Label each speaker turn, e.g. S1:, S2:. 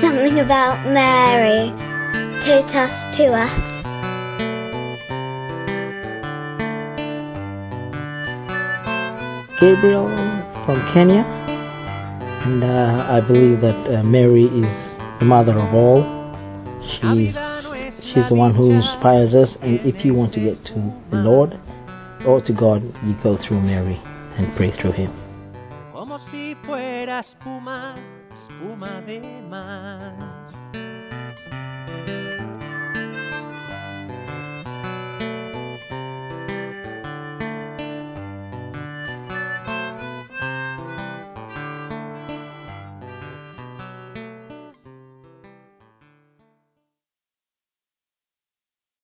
S1: something about Mary. Totus2us.
S2: Gabriel from Kenya, and uh, I believe that uh, Mary is the mother of all. She's she's the one who inspires us, and if you want to get to the Lord or to God, you go through Mary and pray through Him.
S3: espuma de mar.